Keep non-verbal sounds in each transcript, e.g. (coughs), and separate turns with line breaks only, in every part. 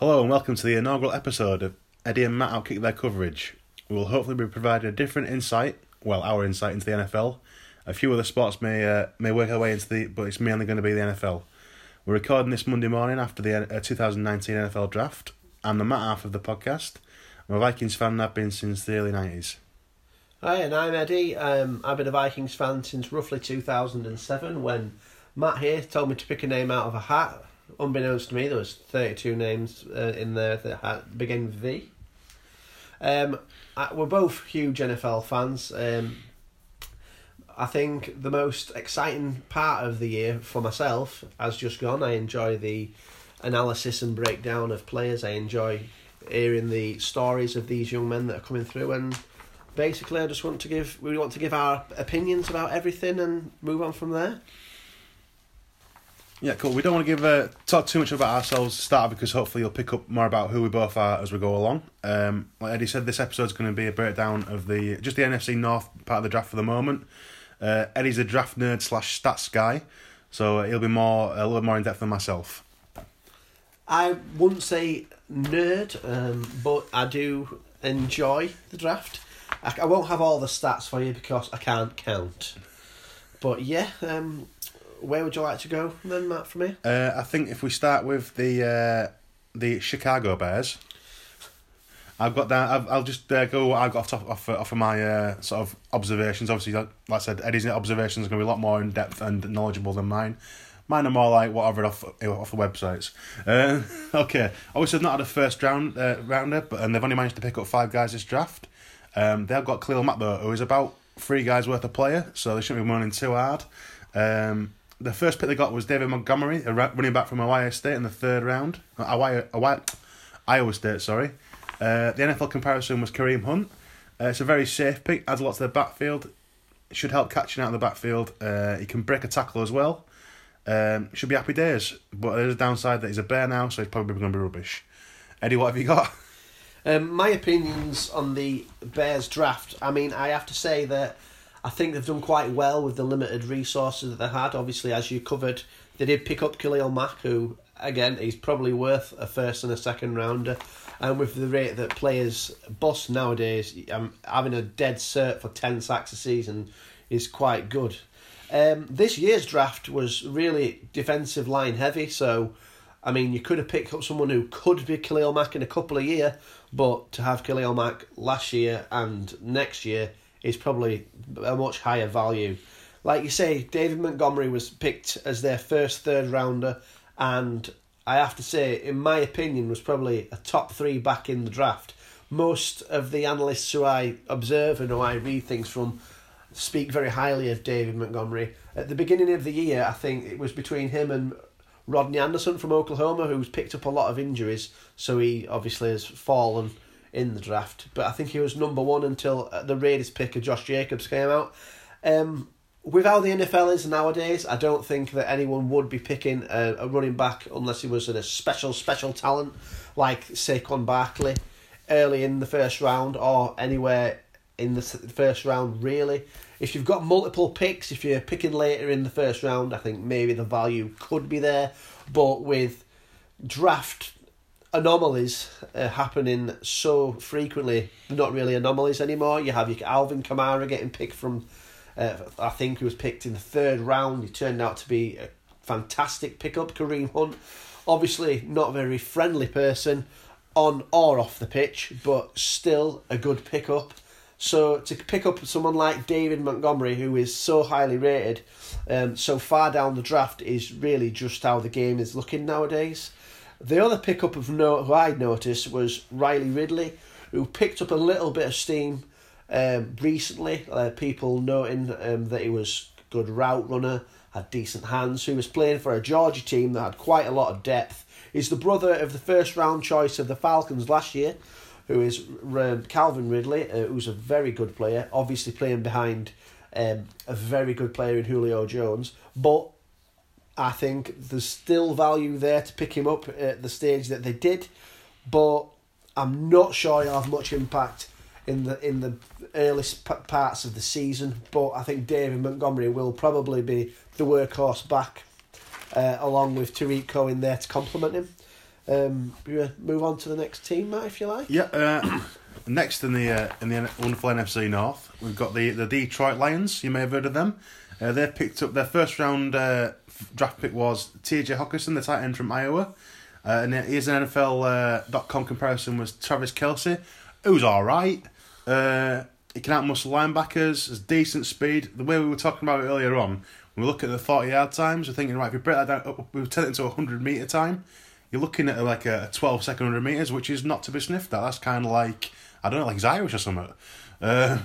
Hello and welcome to the inaugural episode of Eddie and Matt Outkick Their Coverage. We will hopefully be providing a different insight, well, our insight into the NFL. A few other sports may uh, may work their way into the, but it's mainly going to be the NFL. We're recording this Monday morning after the uh, 2019 NFL Draft. I'm the Matt half of the podcast. I'm a Vikings fan I've been since the early 90s.
Hi, and I'm Eddie. Um, I've been a Vikings fan since roughly 2007 when Matt here told me to pick a name out of a hat. Unbeknownst to me, there was 32 names uh, in there that had, begin with V. Um, I, we're both huge NFL fans. Um, I think the most exciting part of the year for myself has just gone. I enjoy the analysis and breakdown of players. I enjoy hearing the stories of these young men that are coming through and basically I just want to give we want to give our opinions about everything and move on from there.
Yeah, cool. We don't want to give uh, talk too much about ourselves to start because hopefully you'll pick up more about who we both are as we go along. Um, like Eddie said, this episode's going to be a breakdown of the just the NFC North part of the draft for the moment. Uh, Eddie's a draft nerd slash stats guy, so he'll be more a little more in depth than myself.
I wouldn't say nerd, um, but I do enjoy the draft. I, I won't have all the stats for you because I can't count. But yeah, um, where would you like to go then, Matt? From here,
Uh, I think if we start with the uh, the Chicago Bears, I've got that. I've, I'll just uh, go. I've got off off, off of my uh, sort of observations. Obviously, like, like I said, Eddie's observations are going to be a lot more in depth and knowledgeable than mine. Mine are more like what I've off off the websites. Uh, (laughs) okay, obviously they've not had a first round uh, rounder, but and they've only managed to pick up five guys this draft. Um, they've got Cleo though, who is about three guys worth of player, so they shouldn't be running too hard. Um, the first pick they got was David Montgomery, a running back from Ohio State in the third round. Ohio, Ohio, Iowa State, sorry. Uh, the NFL comparison was Kareem Hunt. Uh, it's a very safe pick, adds a lot to the backfield. Should help catching out of the backfield. Uh, he can break a tackle as well. Um, should be happy days, but there's a downside that he's a bear now, so he's probably going to be rubbish. Eddie, what have you got?
um, my opinions on the Bears draft. I mean, I have to say that I think they've done quite well with the limited resources that they had. Obviously, as you covered, they did pick up Khalil Mack, who again he's probably worth a first and a second rounder. And with the rate that players bust nowadays, um, having a dead cert for ten sacks a season is quite good. Um, this year's draft was really defensive line heavy, so I mean you could have picked up someone who could be Khalil Mack in a couple of years, but to have Khalil Mack last year and next year is probably a much higher value. Like you say, David Montgomery was picked as their first third rounder, and I have to say, in my opinion, was probably a top three back in the draft. Most of the analysts who I observe and who I read things from speak very highly of David Montgomery. At the beginning of the year, I think it was between him and Rodney Anderson from Oklahoma, who's picked up a lot of injuries, so he obviously has fallen in the draft. But I think he was number one until the Raiders pick of Josh Jacobs came out. Um, with how the NFL is nowadays, I don't think that anyone would be picking a, a running back unless he was a special, special talent like Saquon Barkley early in the first round or anywhere in the first round, really. If you've got multiple picks, if you're picking later in the first round, I think maybe the value could be there. But with draft anomalies uh, happening so frequently, not really anomalies anymore. You have your Alvin Kamara getting picked from, uh, I think he was picked in the third round. He turned out to be a fantastic pickup. Kareem Hunt, obviously not a very friendly person on or off the pitch, but still a good pickup. So to pick up someone like David Montgomery, who is so highly rated, um, so far down the draft, is really just how the game is looking nowadays. The other pickup of note who I noticed was Riley Ridley, who picked up a little bit of steam um, recently. Uh, people noting um, that he was good route runner, had decent hands, who was playing for a Georgia team that had quite a lot of depth. He's the brother of the first round choice of the Falcons last year, who is um, Calvin Ridley, uh, who's a very good player, obviously playing behind um, a very good player in Julio Jones. But I think there's still value there to pick him up at the stage that they did, but I'm not sure he'll have much impact in the in the earliest p- parts of the season. But I think David Montgomery will probably be the workhorse back, uh, along with Tarik Cohen there to complement him. Um, we move on to the next team, Matt, if you like.
Yeah. Uh, (coughs) next in the uh, in the wonderful NFC North, we've got the the Detroit Lions. You may have heard of them. Uh, they picked up their first round uh, draft pick was T.J. Hockenson, the tight end from Iowa. Uh, and an NFL.com uh, comparison was Travis Kelce, who's all right. Uh, he can outmuscle linebackers, has decent speed. The way we were talking about it earlier on, when we look at the 40 yard times, we're thinking, right, if we break that down, we turn it into a 100 metre time, you're looking at like a 12 second 100 metres, which is not to be sniffed at. That's kind of like, I don't know, like Irish or something. Uh,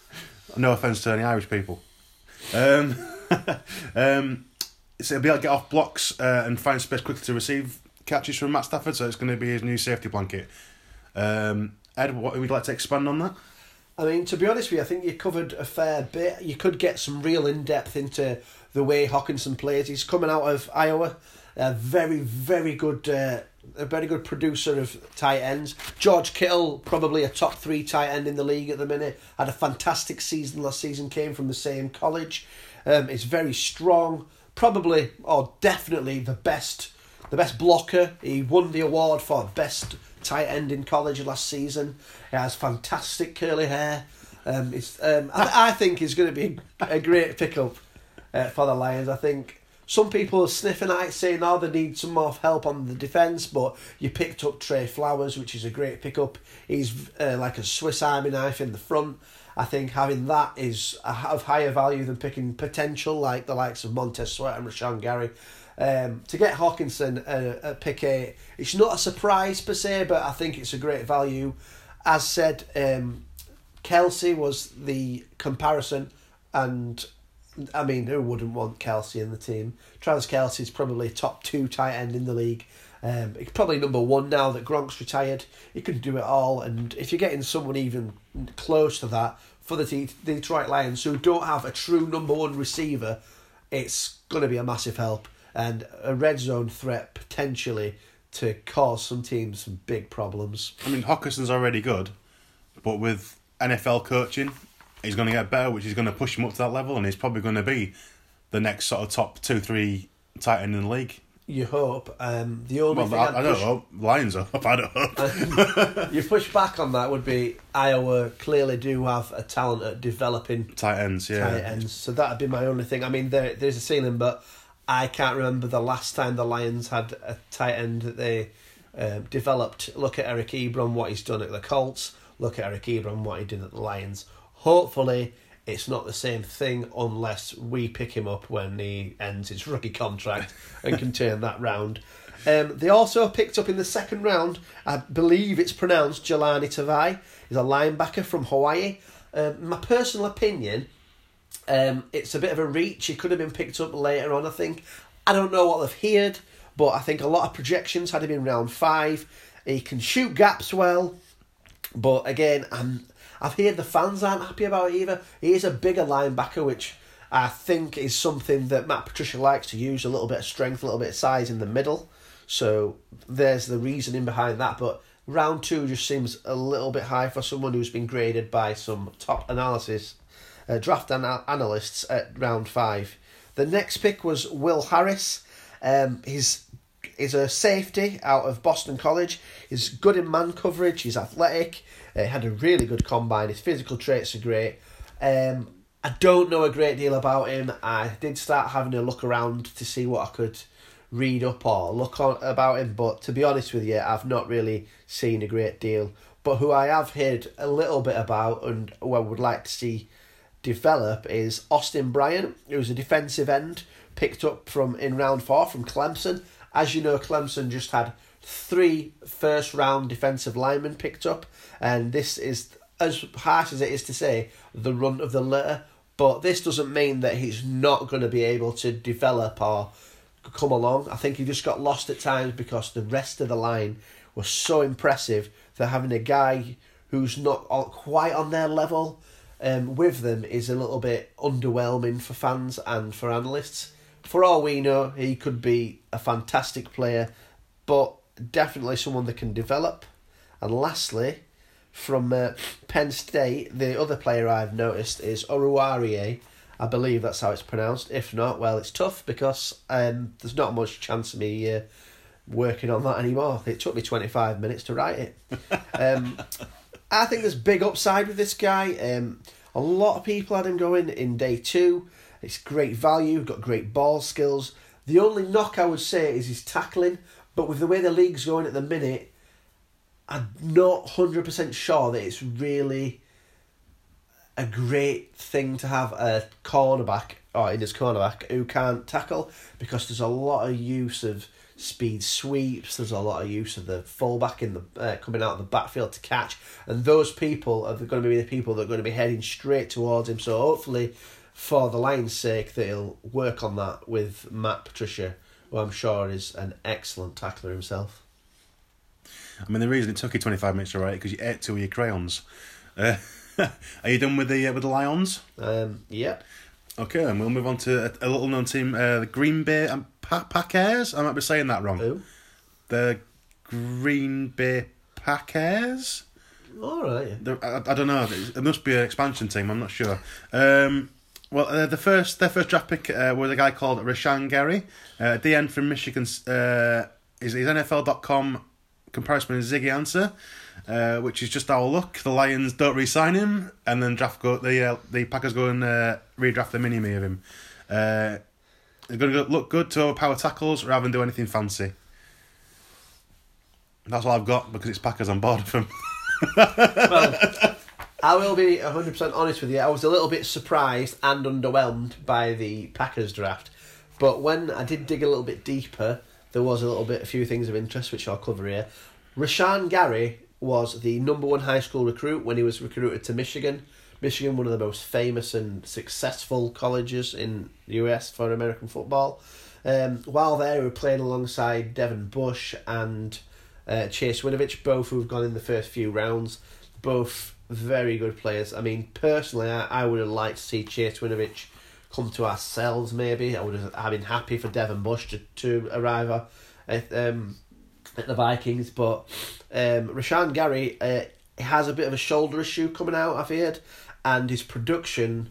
(laughs) no offence to any Irish people. Um, (laughs) um, so he'll be able to get off blocks uh, and find space quickly to receive catches from Matt Stafford, so it's going to be his new safety blanket. Um, Ed, what would you like to expand on that?
I mean, to be honest with you, I think you covered a fair bit. You could get some real in depth into the way Hockenson plays. He's coming out of Iowa, a very, very good, uh, a very good producer of tight ends. George Kittle, probably a top three tight end in the league at the minute, had a fantastic season last season. Came from the same college. Um, is very strong. Probably or definitely the best, the best blocker. He won the award for best tight end in college last season. He has fantastic curly hair. Um, it's, um, I, I think he's going to be a great pickup uh, for the Lions. I think some people are sniffing at it, saying, "Oh, they need some more help on the defence, But you picked up Trey Flowers, which is a great pickup. He's uh, like a Swiss Army knife in the front. I think having that is of higher value than picking potential like the likes of Montez Sweat and Rashan Gary. Um, to get Hockenson uh, at pick eight, it's not a surprise per se, but I think it's a great value. As said, um, Kelce was the comparison, and I mean, who wouldn't want Kelce in the team? Travis is probably top two tight end in the league. Um, he's probably number one now that Gronk's retired. He can do it all, and if you're getting someone even close to that for the Detroit Lions who don't have a true number one receiver, it's going to be a massive help and a red zone threat potentially to cause some teams some big problems.
I mean, Hockenson's already good, but with NFL coaching, he's going to get better, which is going to push him up to that level, and he's probably going to be the next sort of top two, three tight end in the league.
You hope. Um, the only
well,
thing
I,
I'd
don't
push,
hope. Lions are (laughs) up. I don't hope.
you push back on that would be Iowa clearly do have a talent at developing
tight ends, yeah.
tight ends. So that'd be my only thing. I mean, there there's a ceiling, but I can't remember the last time the Lions had a tight end that they uh, developed. Look at Eric Ebron, what he's done at the Colts. Look at Eric Ebron, what he did at the Lions. Hopefully, it's not the same thing unless we pick him up when he ends his rookie contract and can turn that round. Um, they also picked up in the second round, I believe it's pronounced Jahlani Tavai. He's a linebacker from Hawaii. Um, my personal opinion, um, it's a bit of a reach. He could have been picked up later on, I think. I don't know what they've heard, but I think a lot of projections had him in round five. He can shoot gaps well, but again, I'm I've heard the fans aren't happy about it either. He is a bigger linebacker, which I think is something that Matt Patricia likes to use a little bit of strength, a little bit of size in the middle. So there's the reasoning behind that. But round two just seems a little bit high for someone who's been graded by some top analysis, uh, draft ana- analysts at round five. The next pick was Will Harris. Um, he's is a safety out of Boston College. He's good in man coverage. He's athletic. Uh, had a really good combine. His physical traits are great. Um, I don't know a great deal about him. I did start having a look around to see what I could read up or look on about him, but to be honest with you, I've not really seen a great deal. But who I have heard a little bit about and who I would like to see develop is Austin Bryant, who's a defensive end picked up from in round four from Clemson. As you know, Clemson just had three first round defensive linemen picked up, and this is as harsh as it is to say the run of the litter. But this doesn't mean that he's not going to be able to develop or come along. I think he just got lost at times because the rest of the line was so impressive that having a guy who's not quite on their level um, with them is a little bit underwhelming for fans and for analysts. For all we know, he could be a fantastic player, but definitely someone that can develop. And lastly, from uh, Penn State, the other player I've noticed is Oruwariye. I believe that's how it's pronounced. If not, well, it's tough because um, there's not much chance of me uh, working on that anymore. It took me 25 minutes to write it. (laughs) Um, I think there's big upside with this guy. Um, a lot of people had him going in day two. It's great value, got great ball skills. The only knock I would say is his tackling, but with the way the league's going at the minute, I'm not 100% sure that it's really a great thing to have a cornerback, or in his cornerback, who can't tackle because there's a lot of use of speed sweeps. There's a lot of use of the fullback in the uh, coming out of the backfield to catch, and those people are going to be the people that are going to be heading straight towards him. So hopefully, for the Lions' sake, that he'll work on that with Matt Patricia, who I'm sure is an excellent tackler himself.
I mean, the reason it took you 25 minutes to write it because you ate two of your crayons. Uh, (laughs) are you done with the uh, with the Lions?
Um, yep.
Okay, and we'll move on to a, a little known team, uh, the Green Bay and pa- Packers. I might be saying that wrong.
Who?
The Green Bay Packers.
All right.
The- I, I don't know. It must be an expansion team. I'm not sure. Um, well, uh, the first their first draft pick uh, was a guy called Rashan Gary, uh, DN from Michigan. Uh, his, NFL.com comparison is Ziggy Ansah, uh, which is just our luck. The Lions don't re-sign him, and then draft go the uh, the Packers go and uh, redraft the mini me of him. Uh, they're going to look good to power tackles rather than do anything fancy. That's all I've got because it's Packers on board with them.
well, I will be 100% honest with you. I was a little bit surprised and underwhelmed by the Packers draft. But when I did dig a little bit deeper, there was a little bit, a few things of interest, which I'll cover here. Rashan Gary was the number one high school recruit when he was recruited to Michigan. Michigan, one of the most famous and successful colleges in the US for American football. Um, while there, he playing alongside Devin Bush and uh, Chase Winovich, both who have gone in the first few rounds. Both very good players. I mean, personally, I, I would have liked to see Chase Winovich come to ourselves, maybe. I would have I've been happy for Devin Bush to, to arrive at, um, at the Vikings, but um, Rashan Gary uh, has a bit of a shoulder issue coming out, I've heard, and his production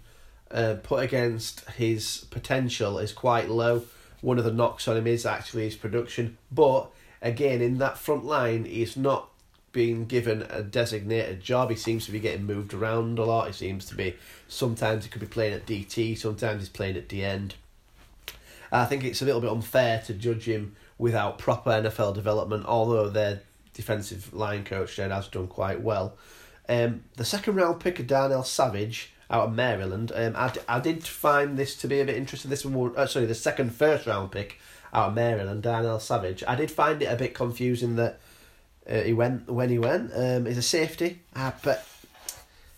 uh, put against his potential is quite low. One of the knocks on him is actually his production, but again, in that front line, he's not being given a designated job. He seems to be getting moved around a lot. He seems to be sometimes he could be playing at DT, sometimes he's playing at the end. I think it's a little bit unfair to judge him without proper NFL development, although their defensive line coach Jed has done quite well. Um, the second round pick of Darnell Savage out of Maryland, um, I, I did find this to be a bit interesting. This one, uh, sorry, the second first round pick out of Maryland, Darnell Savage. I did find it a bit confusing that uh, he went when he went. Um, he's a safety, uh, but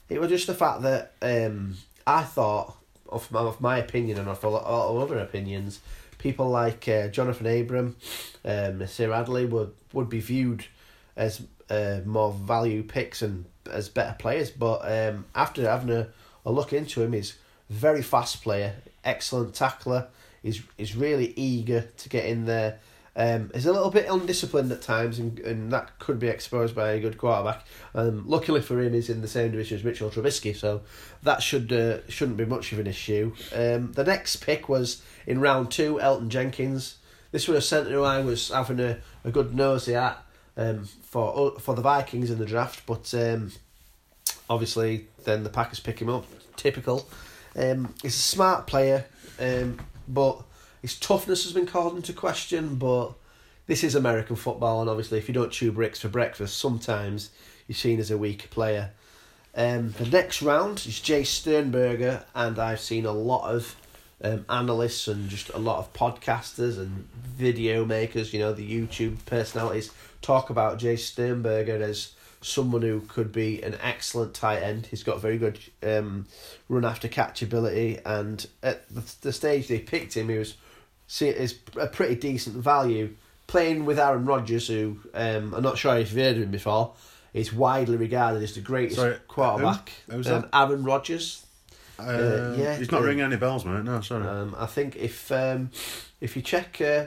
it was just the fact that um, I thought, of my, of my opinion and of a lot of other opinions, people like uh, Jonathan Abram, um, Nasir Adderley would would be viewed as uh, more value picks and as better players. But um, after having a, a look into him, he's very fast player, excellent tackler. He's he's really eager to get in there. Um, he's a little bit undisciplined at times, and, and that could be exposed by a good quarterback. Um, luckily for him, he's in the same division as Mitchell Trubisky, so that should uh, shouldn't be much of an issue. Um, the next pick was in round two, Elgton Jenkins. This was a centre who I was having a, a good nosy at um, for for the Vikings in the draft, but um, obviously then the Packers pick him up. Typical. Um, he's a smart player, um, but his toughness has been called into question. But this is American football, and obviously, if you don't chew bricks for breakfast, sometimes you're seen as a weaker player. Um, the next round is Jace Sternberger, and I've seen a lot of um, analysts and just a lot of podcasters and video makers, you know, the YouTube personalities, talk about Jace Sternberger as someone who could be an excellent tight end. He's got very good um, run after catch ability, and at the, the stage they picked him, he was see is a pretty decent value. Playing with Aaron Rodgers, who um, I'm not sure if you've heard of him before, is widely regarded as the greatest
Sorry,
quarterback.
who? Who's
um,
that?
Aaron Rodgers.
Uh,
yeah,
he's not
uh,
ringing any bells, mate. No, sorry.
Um, I think if um, if you check uh,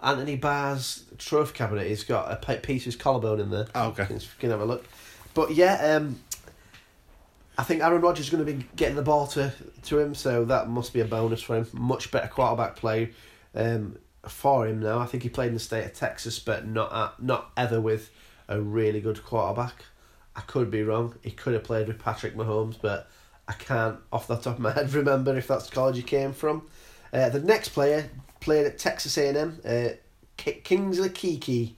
Anthony Barr's trophy cabinet, he's got a piece of his collarbone in there.
oh, okay.
You can have a look. But yeah, um, I think Aaron Rodgers is going to be getting the ball to, to him, so that must be a bonus for him. Much better quarterback play. Um, for him now. I think he played in the state of Texas, but not at, not ever with a really good quarterback. I could be wrong. He could have played with Patrick Mahomes, but I can't off the top of my head remember if that's the college he came from. Uh, the next player played at Texas A and M, uh, Kingsley Keke.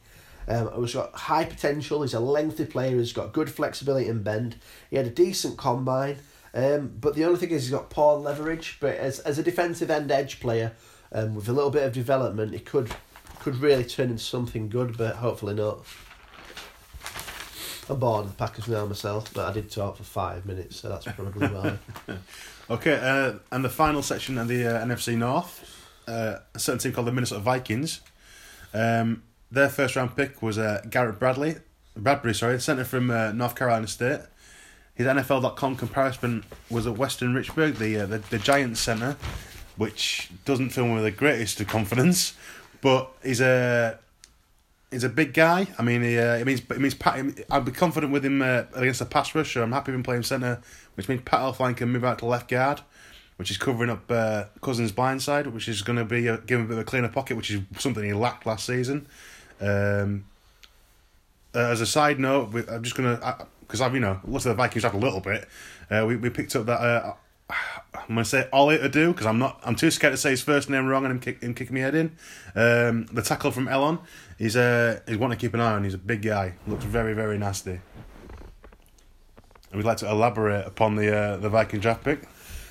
Um, who's got high potential. He's a lengthy player. He's got good flexibility and bend. He had a decent combine. Um, but the only thing is he's got poor leverage. But as as a defensive end edge player, um, with a little bit of development, he could could really turn into something good. But hopefully not. I'm bored of the Packers now myself, but I did talk for five minutes, so that's probably why. (laughs)
Okay, uh, and the final section of the uh, NFC North, uh, a certain team called the Minnesota Vikings. Um, their first round pick was uh, Garrett Bradley, Bradbury, sorry, centre from uh, North Carolina State. His NFL.com comparison was at Weston Richburg, the uh, the, the Giants centre, which doesn't fill me with the greatest of confidence, but he's a he's a big guy. I mean, he, uh, it means it means Pat, I'd be confident with him uh, against the pass rush. So I'm happy with him playing centre, which means Pat Elflein can move out to left guard, which is covering up uh, Cousins' blind side, which is going to be a, give him a bit of a cleaner pocket, which is something he lacked last season. Um, uh, as a side note, we, I'm just gonna because I've you know looked at the Vikings draft a little bit. Uh, we we picked up that. Uh, I'm gonna say Ollie to do because I'm not. I'm too scared to say his first name wrong and him, kick, him kicking me head in. Um, the tackle from Elon. He's uh, he's one to keep an eye on. He's a big guy. Looks very very nasty. And we'd like to elaborate upon the uh, the Viking draft pick.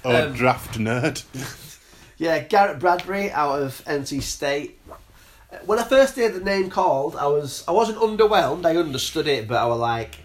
Oh,
Um,
draft nerd. (laughs)
Yeah, Garrett Bradbury out of NC State. When I first heard the name called, I was I wasn't underwhelmed. I understood it, but I was like,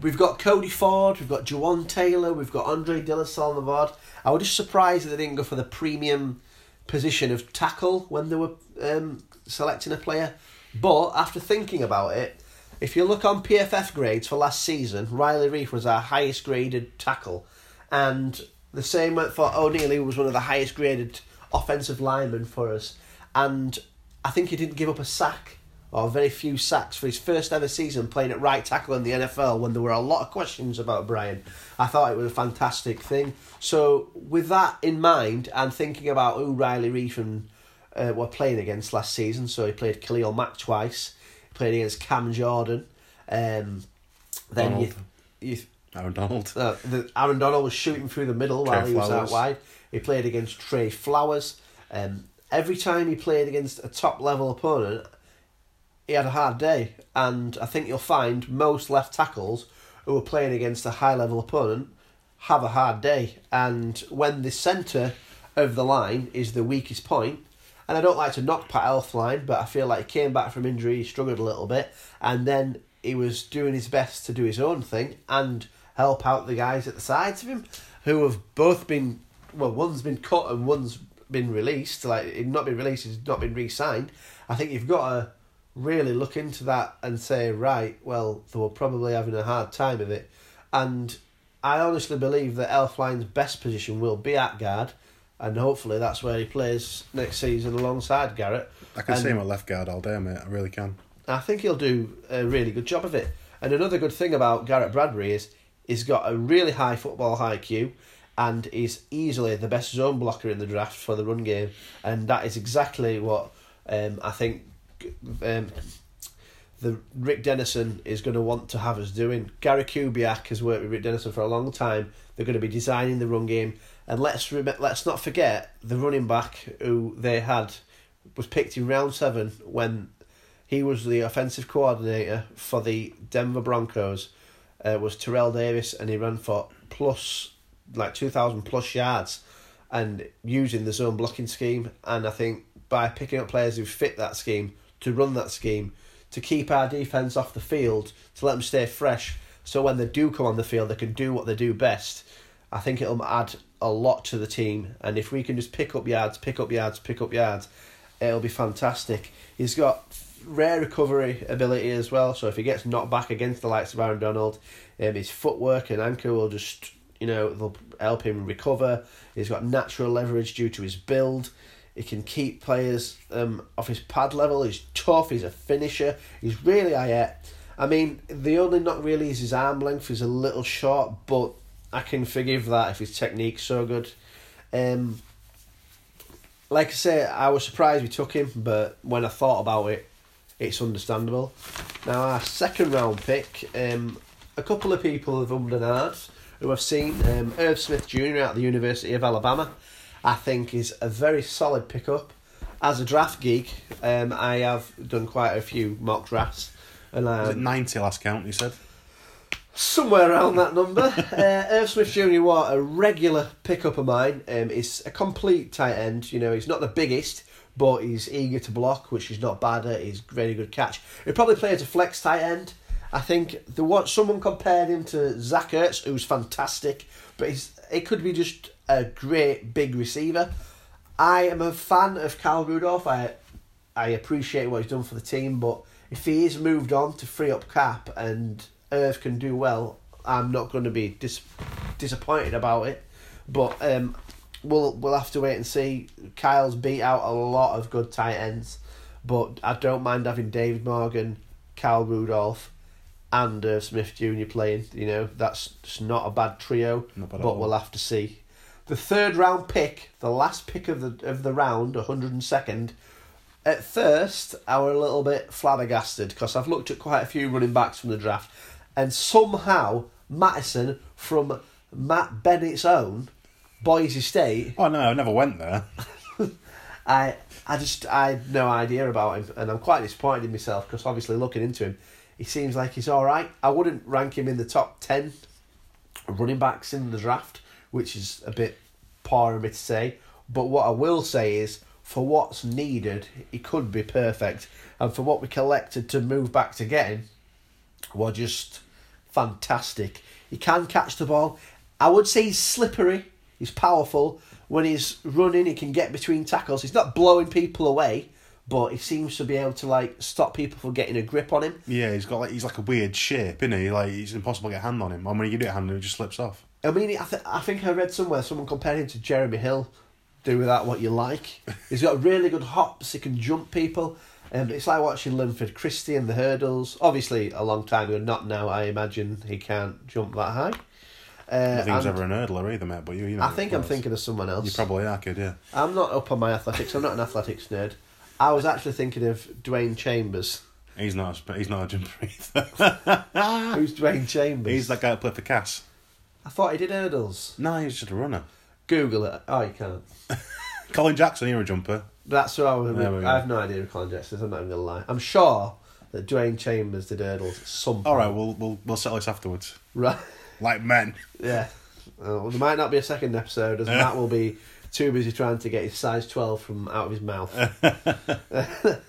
we've got Cody Ford, we've got Jawaan Taylor, we've got Andre on the board. I was just surprised that they didn't go for the premium position of tackle when they were um, selecting a player. But after thinking about it, if you look on PFF grades for last season, Riley Reiff was our highest graded tackle, and the same went for O'Neill, who was one of the highest graded offensive linemen for us. And I think he didn't give up a sack or very few sacks for his first ever season playing at right tackle in the NFL when there were a lot of questions about Brian. I thought it was a fantastic thing. So, with that in mind and thinking about who Riley Reiff and uh, were playing against last season, so he played Khalil Mack twice, played against Cam Jordan. Um, then you,
Donald.
you
Aaron Donald.
uh, the, Aaron Donald was shooting through the middle
Trey
while he was out wide. He played against Trey Flowers. Um, every time he played against a top level opponent, he had a hard day. And I think you'll find most left tackles who are playing against a high level opponent have a hard day. And when the centre of the line is the weakest point, and I don't like to knock Pat Elflein, but I feel like he came back from injury, he struggled a little bit, and then he was doing his best to do his own thing and help out the guys at the sides of him, who have both been, well, one's been cut and one's been released. Like, it not been released, he's not been re signed. I think you've got to really look into that and say, right, well, they were probably having a hard time of it. And I honestly believe that Elflein's best position will be at guard, and hopefully that's where he plays next season alongside Garrett.
I can
And-
see him at left guard all day, mate. I really can.
I think he'll do a really good job of it. And another good thing about Garrett Bradbury is he's got a really high football high IQ and is easily the best zone blocker in the draft for the run game. And that is exactly what um, I think um, the Rick Dennison is going to want to have us doing. Gary Kubiak has worked with Rick Dennison for a long time. They're going to be designing the run game. And let's rem- let's not forget the running back who they had was picked in round seven when he was the offensive coordinator for the Denver Broncos. Uh, was Terrell Davis, and he ran for plus like two thousand plus yards, and using the zone blocking scheme. And I think by picking up players who fit that scheme to run that scheme, to keep our defense off the field, to let them stay fresh, so when they do come on the field, they can do what they do best. I think it'll add a lot to the team, and if we can just pick up yards, pick up yards, pick up yards, it'll be fantastic. He's got rare recovery ability as well, so if he gets knocked back against the likes of Aaron Donald, um, his footwork and anchor will just, you know, they'll help him recover. He's got natural leverage due to his build. He can keep players um, off his pad level. He's tough. He's a finisher. He's really high I mean, the only knock really is his arm length. He's a little short, but I can forgive that if his technique's so good. Um, like I say, I was surprised we took him, but when I thought about it, it's understandable. Now, our second round pick, um, a couple of people have ummed and ahed who I've seen. Um, Irv Smith Jr. at the University of Alabama, I think, is a very solid pickup. As a draft geek, um, I have done quite a few mock drafts. And
Was it
um,
90 last count, you said?
somewhere around that number. (laughs) uh, Irv Smith Jr. was a regular pickup of mine. Um, he's a complete tight end. You know, he's not the biggest, but he's eager to block, which is not bad at. He's very good catch. He'd probably plays a flex tight end. I think the what someone compared him to Zach Ertz, who's fantastic, but he's it could be just a great big receiver. I am a fan of Cal Rudolph. I I appreciate what he's done for the team, but if he is moved on to free up cap and Irv can do well, I'm not going to be dis- disappointed about it. But um, we'll we'll have to wait and see. Kyle's beat out a lot of good tight ends, but I don't mind having David Morgan, Cal Rudolph, and Irv Smith Jr. playing. You know that's just not a bad trio.
Bad
but we'll have to see. The third round pick, the last pick of the of the round, 102nd. At first, I were a little bit flabbergasted because I've looked at quite a few running backs from the draft, and somehow Mattison from Matt Bennett's own Boise State,
Oh, no, I never went there. (laughs)
I I just I had no idea about him, and I'm quite disappointed in myself because obviously looking into him, he seems like he's all right. I wouldn't rank him in the top ten running backs in the draft, which is a bit poor of me to say. But what I will say is, for what's needed, he could be perfect, and for what we collected to move back to get him, were just fantastic. He can catch the ball. I would say he's slippery. He's powerful. When he's running, he can get between tackles. He's not blowing people away, but he seems to be able to like stop people from getting a grip on him.
Yeah, he's got like he's like a weird shape, isn't he? Like it's impossible to get a hand on him. And when you get a hand on him, it just slips off.
I mean, I, th- I think I read somewhere someone compared him to Jeremy Hill. Do with that what you like. (laughs) He's got really good hops. He can jump people. Um, it's like watching Linford Christie and the hurdles. Obviously, a long time ago, not now. I imagine he can't jump that high.
I
Uh,
don't think ever an hurdler either, mate. But you, you know.
I think I'm thinking of someone else.
You probably are, kid. Yeah.
I'm not up on my athletics. I'm not an athletics nerd. I was actually thinking of Dwain Chambers.
He's not. A, he's not a jumper either. (laughs)
Who's Dwain Chambers?
he's that guy that played for Cass.
I thought he did hurdles.
No, he's just a runner.
Google it. Oh, you can't. (laughs)
Colin Jackson, you're a jumper.
That's what I was.
There we go.
I have no idea of Colin Jackson. is. I'm not even gonna lie. I'm sure that Dwain Chambers did hurdles at some point.
All right, we'll we'll we'll settle this afterwards.
Right.
Like men.
Yeah. Uh, well, there might not be a second episode, as (laughs) Matt will be too busy trying to get his size 12 from out of his mouth. (laughs)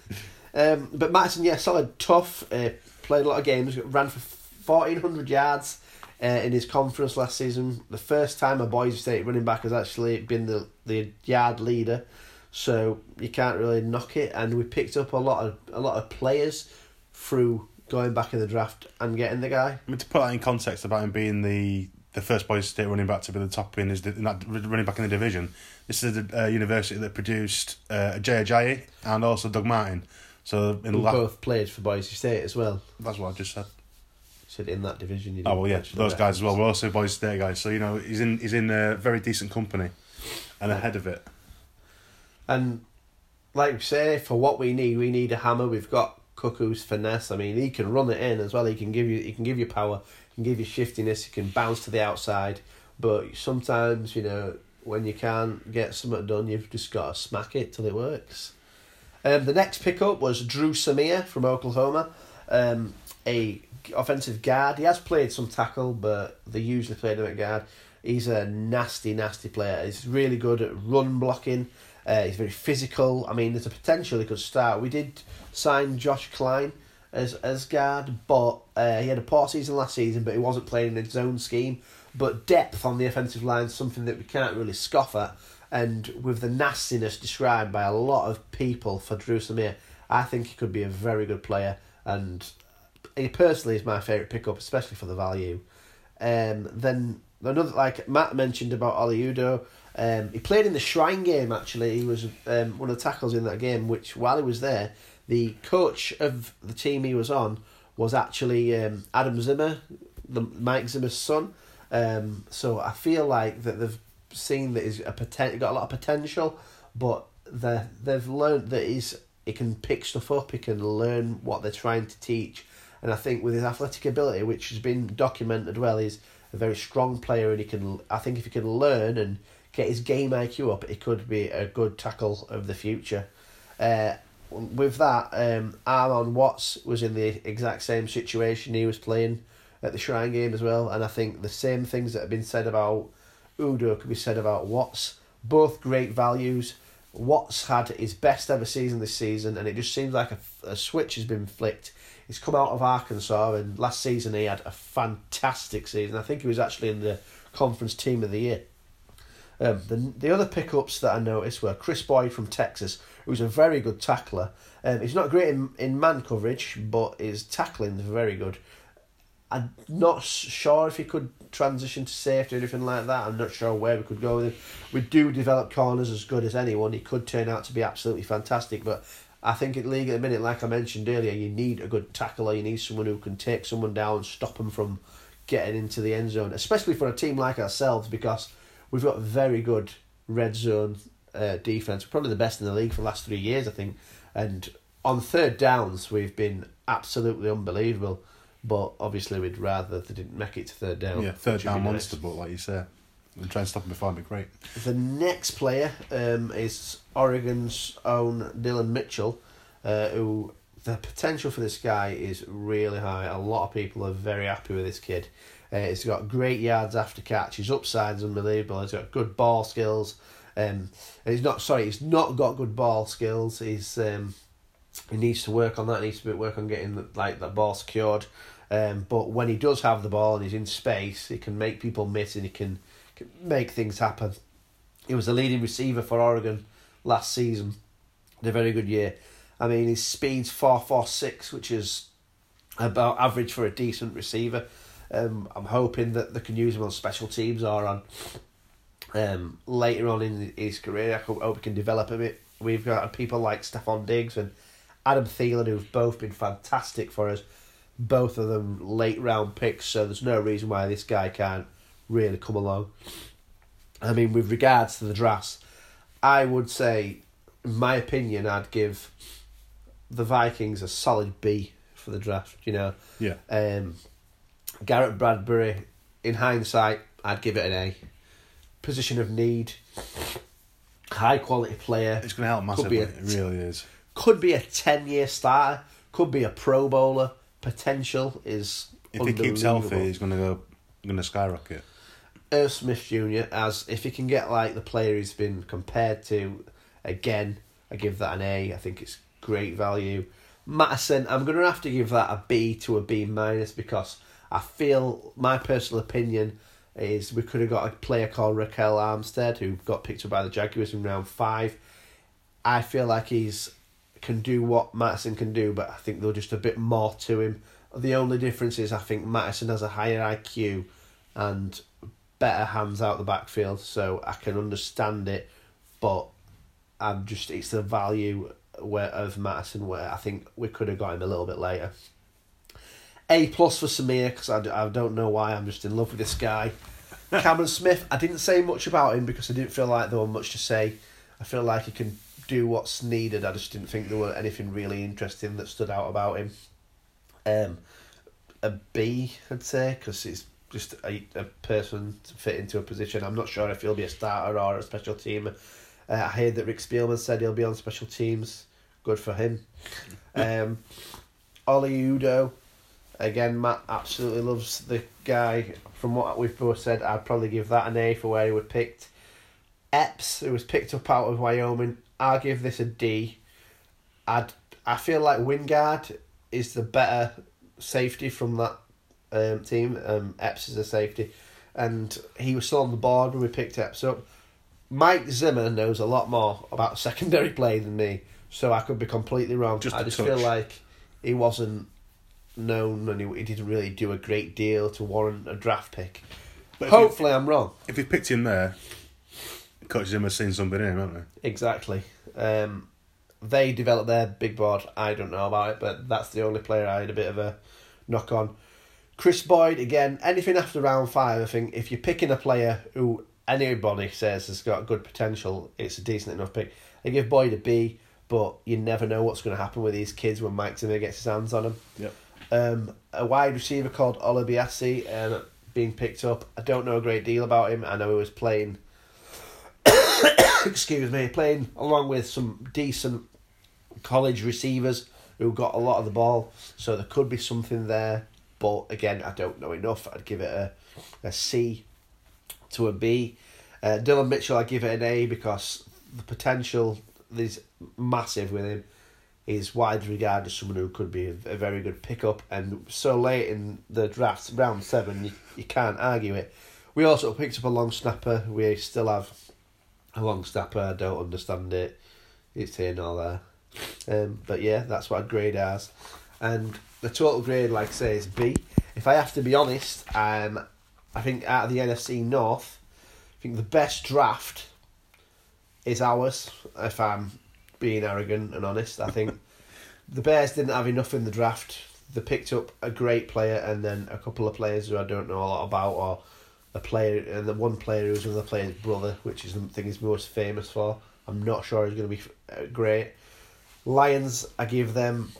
um, but Matson, yeah, solid, tough. Uh, played a lot of games. Ran for fourteen hundred yards uh, in his conference last season. The first time a Boise State running back has actually been the the yard leader, so you can't really knock it. And we picked up a lot of a lot of players through going back in the draft and getting the guy.
I mean, to put that in context about him being the the first Boise State running back to be the top in his in that running back in the division. This is a uh, university that produced uh, Jay Ajayi and also Doug Martin. So in
Who
la-
both played for Boise State as well.
that's what I just said.
said in that division. You
Oh well, yeah, those guys as well. We're also Boise State guys, so you know he's in he's in a very decent company, and ahead of it.
And like we say, for what we need, we need a hammer. We've got Cuckoo's finesse. I mean, he can run it in as well. He can give you he can give you power. Can give you shiftiness. He can bounce to the outside. But sometimes, you know, when you can't get something done, you've just got to smack it till it works. Um, the next pickup was Dru Samia from Oklahoma, um, a offensive guard. He has played some tackle, but they usually played him at guard. He's a nasty, nasty player. He's really good at run blocking. Uh, he's very physical. I mean, there's a potential he could start. We did sign Josh Kline as as guard, but uh, he had a poor season last season, but he wasn't playing in his own scheme. But depth on the offensive line is something that we can't really scoff at. And with the nastiness described by a lot of people for Dru Samia, I think he could be a very good player. And he personally is my favourite pickup, especially for the value. Um, then another like Matt mentioned about Oli Udoh, um, he played in the Shrine game. Actually, he was um, one of the tackles in that game. Which while he was there, the coach of the team he was on was actually um, Adam Zimmer, the Mike Zimmer's son. Um, so I feel like that they've seen that he's a poten- got a lot of potential, but the they've learned that he's he can pick stuff up. He can learn what they're trying to teach, and I think with his athletic ability, which has been documented well, he's a very strong player, and he can. I think if he can learn and get his game IQ up, it could be a good tackle of the future. Uh, with that, um, Armon Watts was in the exact same situation. He was playing at the Shrine game as well, and I think the same things that have been said about Udoh could be said about Watts. Both great values. Watts had his best ever season this season, and it just seems like a, a switch has been flicked. He's come out of Arkansas, and last season he had a fantastic season. I think he was actually in the conference team of the year. Um, the the other pickups that I noticed were Kris Boyd from Texas, who's a very good tackler. Um, he's not great in, in man coverage, but his tackling is very good. I'm not sure if he could transition to safety or anything like that. I'm not sure where we could go with him. We do develop corners as good as anyone. He could turn out to be absolutely fantastic, but I think in league at the minute, like I mentioned earlier, you need a good tackler. You need someone who can take someone down, stop them from getting into the end zone, especially for a team like ourselves because we've got very good red zone uh, defense, probably the best in the league for the last three years, I think. And on third downs, we've been absolutely unbelievable. But obviously, we'd rather they didn't make it to third down.
Yeah, third down monster, but like you say, and try and stop him before it'd be great.
The next player um, is Oregon's own Dillon Mitchell, uh, who the potential for this guy is really high. A lot of people are very happy with this kid. Uh, he's got great yards after catch. His upside is unbelievable. He's got good ball skills. Um, and he's not sorry. He's not got good ball skills. He's um, he needs to work on that. He needs to work on getting the, like that ball secured. Um, but when he does have the ball and he's in space, he can make people miss and he can, can make things happen. He was the leading receiver for Oregon last season. Had a very good year. I mean, his speed's four four six, which is about average for a decent receiver. Um, I'm hoping that they can use him on special teams or on um, later on in his career. I hope, he can develop a bit. We've got people like Stefon Diggs and Adam Thielen who've both been fantastic for us. Both of them late round picks, so there's no reason why this guy can't really come along. I mean, with regards to the drafts, I would say, in my opinion, I'd give the Vikings a solid B for the draft. You know,
Yeah,
um, Garrett Bradbury, in hindsight, I'd give it an A. Position of need, high quality player,
it's going to help
Could be
massively.
a-
it really is.
could be a 10 year starter, could be a pro bowler. Potential is.
If he keeps healthy, he's going to go, going to skyrocket.
Irv Smith Jr. as if he can get like the player he's been compared to again, I give that an A. I think it's great value. Mattison, I'm gonna have to give that a B to a B minus because I feel my personal opinion is we could have got a player called Ryquell Armstead who got picked up by the Jaguars in round five. I feel like he's can do what Mattison can do, but I think there's just a bit more to him. The only difference is I think Mattison has a higher IQ and better hands out the backfield, so I can understand it. But I'm just it's the value where of Mattison where I think we could have got him a little bit later. A plus for Samia because I, I don't know why I'm just in love with this guy. (laughs) Cameron Smith, I didn't say much about him because I didn't feel like there was much to say. I feel like he can do what's needed. I just didn't think there were anything really interesting that stood out about him. Um, a B, I'd say, because he's just a, a person to fit into a position. I'm not sure if he'll be a starter or a special team. Uh, I heard that Rick Spielman said he'll be on special teams. Good for him. (laughs) Um, Ollie Udoh, again, Matt absolutely loves the guy. From what we've both said, I'd probably give that an A for where he was picked. Epps, who was picked up out of Wyoming, I'll give this a D. I'd, I feel like Wingard is the better safety from that um, team. Um, Epps is a safety, and he was still on the board when we picked Epps up. Mike Zimmer knows a lot more about secondary play than me, so I could be completely wrong.
Just
I just
touch.
feel like he wasn't known and he, he didn't really do a great deal to warrant a draft pick.
But
Hopefully, I'm wrong.
if he picked him there, Coach Zimmer's seen something in him, haven't
Exactly. Um, they developed their big board. I don't know about it, but that's the only player I had a bit of a knock on. Kris Boyd, again, anything after round five, I think if you're picking a player who anybody says has got good potential, it's a decent enough pick. I give Boyd a B, but you never know what's going to happen with these kids when Mike Zimmer gets his hands on them.
Yep.
Um, a wide receiver called Olabisi um, being picked up. I don't know a great deal about him. I know he was playing. (coughs) excuse me, playing along with some decent college receivers who got a lot of the ball, so there could be something there. But again, I don't know enough. I'd give it a, a C to a B. Uh, Dillon Mitchell, I give it an A because the potential is massive with him. He's widely regarded as someone who could be a, a very good pickup, and so late in the draft, round seven, you, you can't argue it. We also picked up a long snapper. We still have a long snapper. I don't understand it. It's here nor there. Um, but yeah, that's what I'd grade as. And the total grade, like I say, is B. If I have to be honest, um, I think out of the NFC North, I think the best draft is ours. If I'm being arrogant and honest, I think (laughs) the Bears didn't have enough in the draft. They picked up a great player and then a couple of players who I don't know a lot about, or a player and the one player who's another player's brother, which is the thing he's most famous for. I'm not sure he's going to be uh, great. Lions, I give them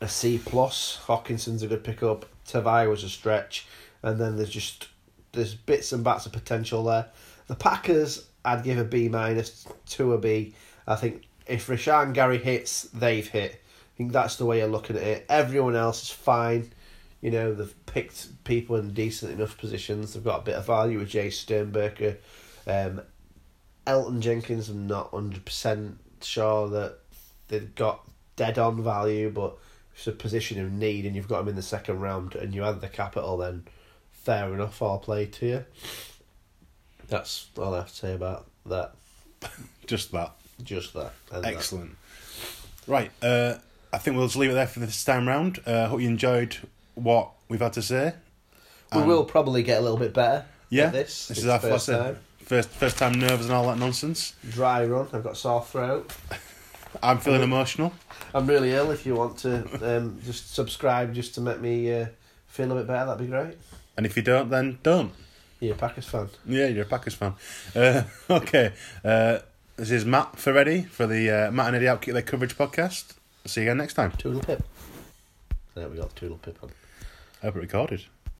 a C plus. Hockenson's a good pickup. Tavai was a stretch, and then there's just there's bits and bats of potential there. The Packers, I'd give a B minus to a B. I think if Rashan Gary hits, they've hit. I think that's the way you're looking at it. Everyone else is fine. You know, they've picked people in decent enough positions. They've got a bit of value with Jace Sternberger. Um, Elgton Jenkins, I'm not 100% sure that they've got dead on value, but it's a position of need and you've got them in the second round and you add the capital, then fair enough, I'll play to you. That's all I have to say about that.
Just that.
Just that. and that.
Excellent. Right, uh, I think we'll just leave it there for this time round. Uh, hope you enjoyed what we've had to say.
We
Um,
will probably get a little bit better.
Yeah,
this.
this
It's
is our
first
first
time.
First, first time nerves and all that nonsense.
Dry run. I've got sore throat. (laughs)
I'm feeling emotional.
I'm really ill. If you want to um, just subscribe, just to make me uh, feel a bit better, that'd be great.
And if you don't, then don't.
You're a Packers fan.
Yeah, you're a Packers fan. Uh, (laughs) okay, uh, this is Matt Ferretti for the uh, Matt and Eddie Outkick Their Coverage podcast. See you again next time.
Toodle pip. There we got the toodle pip on.
I hope it recorded.